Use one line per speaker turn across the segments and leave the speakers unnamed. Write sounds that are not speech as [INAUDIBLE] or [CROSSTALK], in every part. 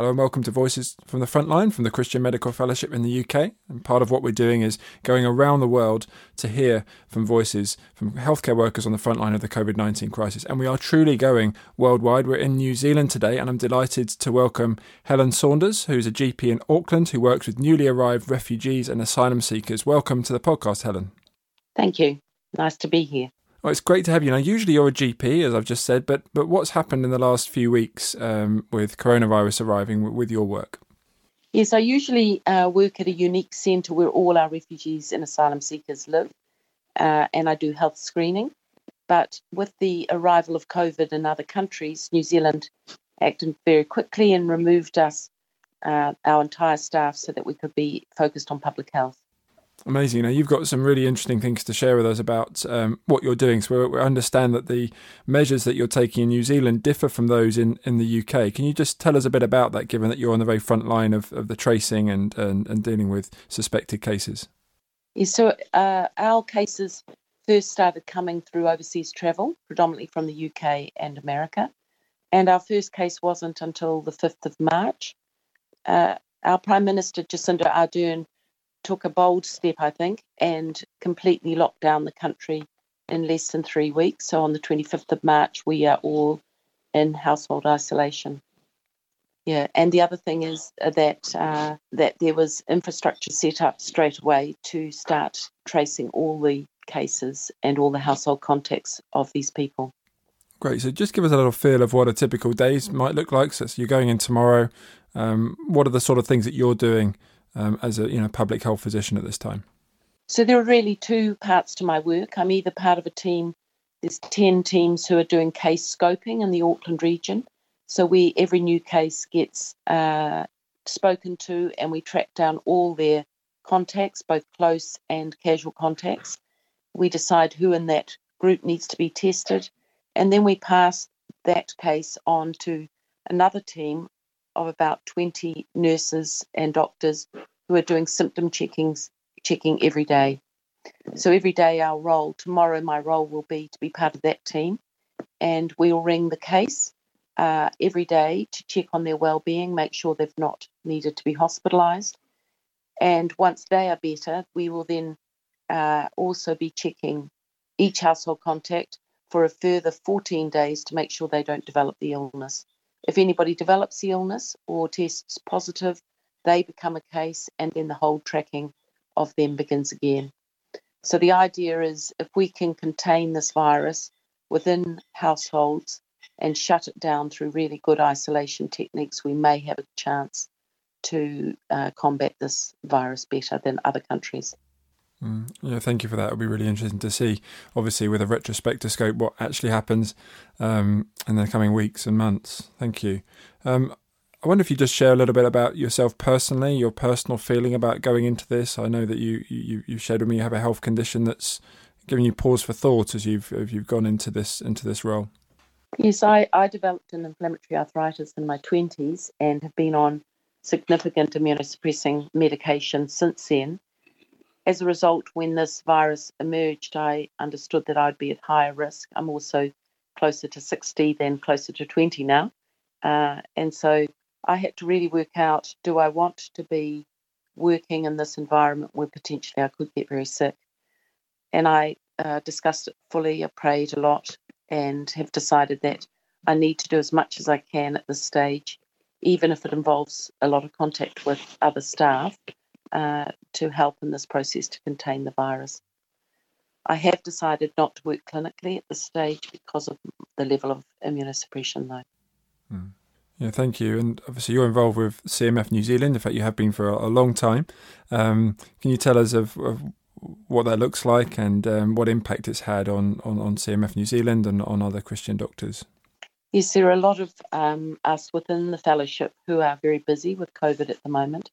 Hello and welcome to Voices from the Frontline from the Christian Medical Fellowship in the UK. And part of what we're doing is going around the world to hear from voices from healthcare workers on the front line of the COVID 19 crisis. And we are truly going worldwide. We're in New Zealand today, and I'm delighted to welcome Helen Saunders, who's a GP in Auckland who works with newly arrived refugees and asylum seekers. Welcome to the podcast, Helen.
Thank you. Nice to be here.
Well, it's great to have you. Now, usually you're a GP, as I've just said, but but what's happened in the last few weeks um, with coronavirus arriving with your work?
Yes, I usually uh, work at a unique centre where all our refugees and asylum seekers live, uh, and I do health screening. But with the arrival of COVID in other countries, New Zealand acted very quickly and removed us, uh, our entire staff, so that we could be focused on public health.
Amazing. Now, you've got some really interesting things to share with us about um, what you're doing. So, we understand that the measures that you're taking in New Zealand differ from those in, in the UK. Can you just tell us a bit about that, given that you're on the very front line of, of the tracing and, and, and dealing with suspected cases?
Yes, so uh, our cases first started coming through overseas travel, predominantly from the UK and America. And our first case wasn't until the 5th of March. Uh, our Prime Minister, Jacinda Ardern, took a bold step, I think, and completely locked down the country in less than three weeks. So on the 25th of March, we are all in household isolation. Yeah, and the other thing is that uh, that there was infrastructure set up straight away to start tracing all the cases and all the household contacts of these people.
Great. So just give us a little feel of what a typical day might look like. So you're going in tomorrow. Um, what are the sort of things that you're doing um, as a you know public health physician at this time?
So there are really two parts to my work. I'm either part of a team. There's ten teams who are doing case scoping in the Auckland region. So we every new case gets uh, spoken to, and we track down all their contacts, both close and casual contacts. We decide who in that group needs to be tested, and then we pass that case on to another team of about 20 nurses and doctors who are doing symptom checkings, checking every day. So every day our role, tomorrow my role will be to be part of that team and we'll ring the case uh, every day to check on their well-being, make sure they've not needed to be hospitalised. And once they are better, we will then uh, also be checking each household contact for a further 14 days to make sure they don't develop the illness. If anybody develops the illness or tests positive, they become a case, and then the whole tracking of them begins again. So the idea is if we can contain this virus within households and shut it down through really good isolation techniques, we may have a chance to uh, combat this virus better than other countries.
Mm, yeah, thank you for that. It'll be really interesting to see, obviously, with a retrospectoscope, what actually happens um, in the coming weeks and months. Thank you. Um, I wonder if you just share a little bit about yourself personally, your personal feeling about going into this. I know that you you you shared with me you have a health condition that's giving you pause for thought as you've as you've gone into this into this role.
Yes, I, I developed an inflammatory arthritis in my twenties and have been on significant immunosuppressing medication since then as a result, when this virus emerged, I understood that I'd be at higher risk. I'm also closer to 60 than closer to 20 now. Uh, and so I had to really work out do I want to be working in this environment where potentially I could get very sick? And I uh, discussed it fully, I prayed a lot, and have decided that I need to do as much as I can at this stage, even if it involves a lot of contact with other staff uh, to help in this process to contain the virus. I have decided not to work clinically at this stage because of the level of immunosuppression, though.
Mm. Yeah, thank you. And obviously, you're involved with CMF New Zealand. In fact, you have been for a, a long time. Um, can you tell us of, of, what that looks like and um, what impact it's had on, on, on, CMF New Zealand and on other Christian doctors?
Yes, there are a lot of um, us within the fellowship who are very busy with COVID at the moment.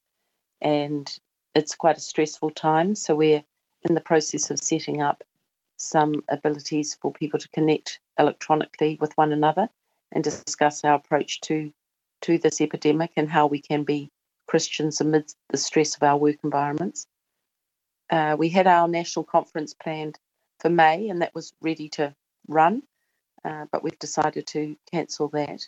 And it's quite a stressful time. So we're in the process of setting up some abilities for people to connect electronically with one another and discuss our approach to to this epidemic and how we can be Christians amidst the stress of our work environments. Uh, we had our national conference planned for May, and that was ready to run, uh, but we've decided to cancel that.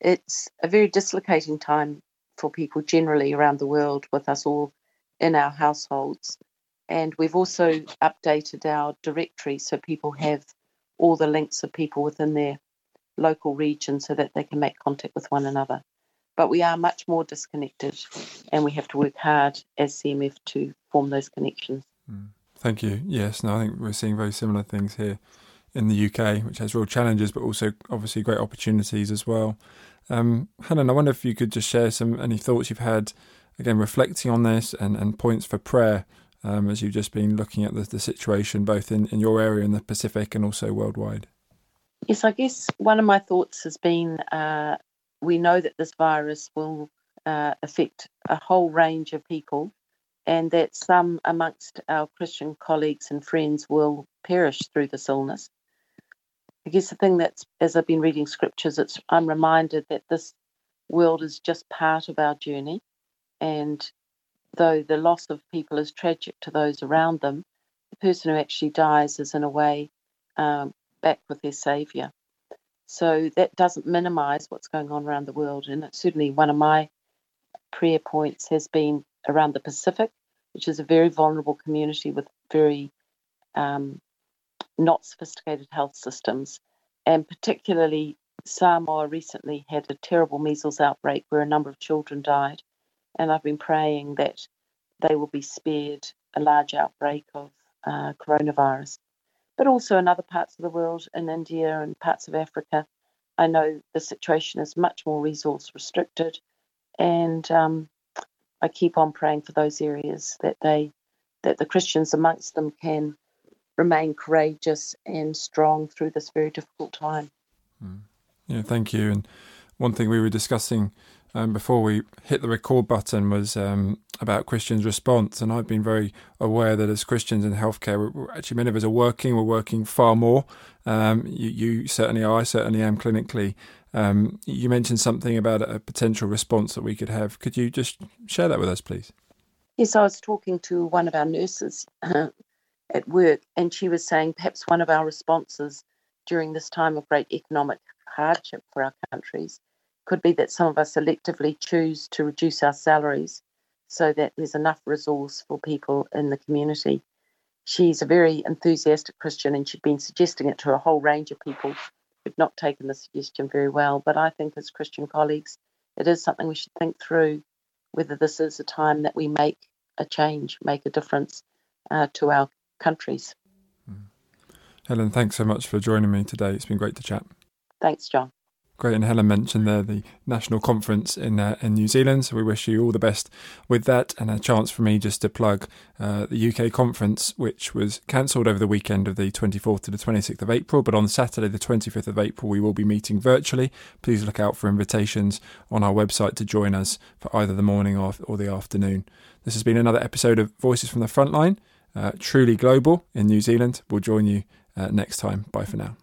it's a very dislocating time for people generally around the world with us all in our households. And we've also updated our directory so people have all the links of people within their local region so that they can make contact with one another. But we are much more disconnected and we have to work hard as CMF to form those connections.
Mm. Thank you. Yes, no, I think we're seeing very similar things here in the UK, which has real challenges, but also obviously great opportunities as well. Um, Helen, I wonder if you could just share some any thoughts you've had, again, reflecting on this and, and points for prayer um, as you've just been looking at the, the situation both in, in your area in the Pacific and also worldwide.
Yes, I guess one of my thoughts has been uh, we know that this virus will uh, affect a whole range of people and that some amongst our Christian colleagues and friends will perish through this illness. I guess the thing that's, as I've been reading scriptures, it's I'm reminded that this world is just part of our journey, and though the loss of people is tragic to those around them, the person who actually dies is in a way um, back with their Saviour. So that doesn't minimise what's going on around the world, and certainly one of my prayer points has been around the Pacific, which is a very vulnerable community with very um, not sophisticated health systems. And particularly, Samoa recently had a terrible measles outbreak where a number of children died. And I've been praying that they will be spared a large outbreak of uh, coronavirus. But also in other parts of the world, in India and parts of Africa, I know the situation is much more resource restricted. And um, I keep on praying for those areas that they that the Christians amongst them can remain courageous and strong through this very difficult time.
Mm. Yeah, thank you. And one thing we were discussing um, before we hit the record button was um, about Christians' response. And I've been very aware that as Christians in healthcare, we're, actually many of us are working. We're working far more. Um, you, you, certainly are. I certainly am clinically. Um, you mentioned something about a potential response that we could have. Could you just share that with us, please?
Yes, I was talking to one of our nurses [CLEARS THROAT] at work, and she was saying perhaps one of our responses during this time of great economic hardship for our countries could be that some of us selectively choose to reduce our salaries so that there's enough resource for people in the community. She's a very enthusiastic Christian and she'd been suggesting it to a whole range of people who'd not taken the suggestion very well. But I think as Christian colleagues, it is something we should think through whether this is a time that we make a change, make a difference uh, to our countries. Mm.
Helen, thanks so much for joining me today. It's been great to chat.
Thanks, John.
Great, and Helen mentioned there the national conference in uh, in New Zealand. So we wish you all the best with that, and a chance for me just to plug uh, the UK conference, which was cancelled over the weekend of the 24th to the 26th of April. But on Saturday, the 25th of April, we will be meeting virtually. Please look out for invitations on our website to join us for either the morning or, or the afternoon. This has been another episode of Voices from the Frontline uh, truly global in New Zealand. We'll join you uh, next time. Bye for now.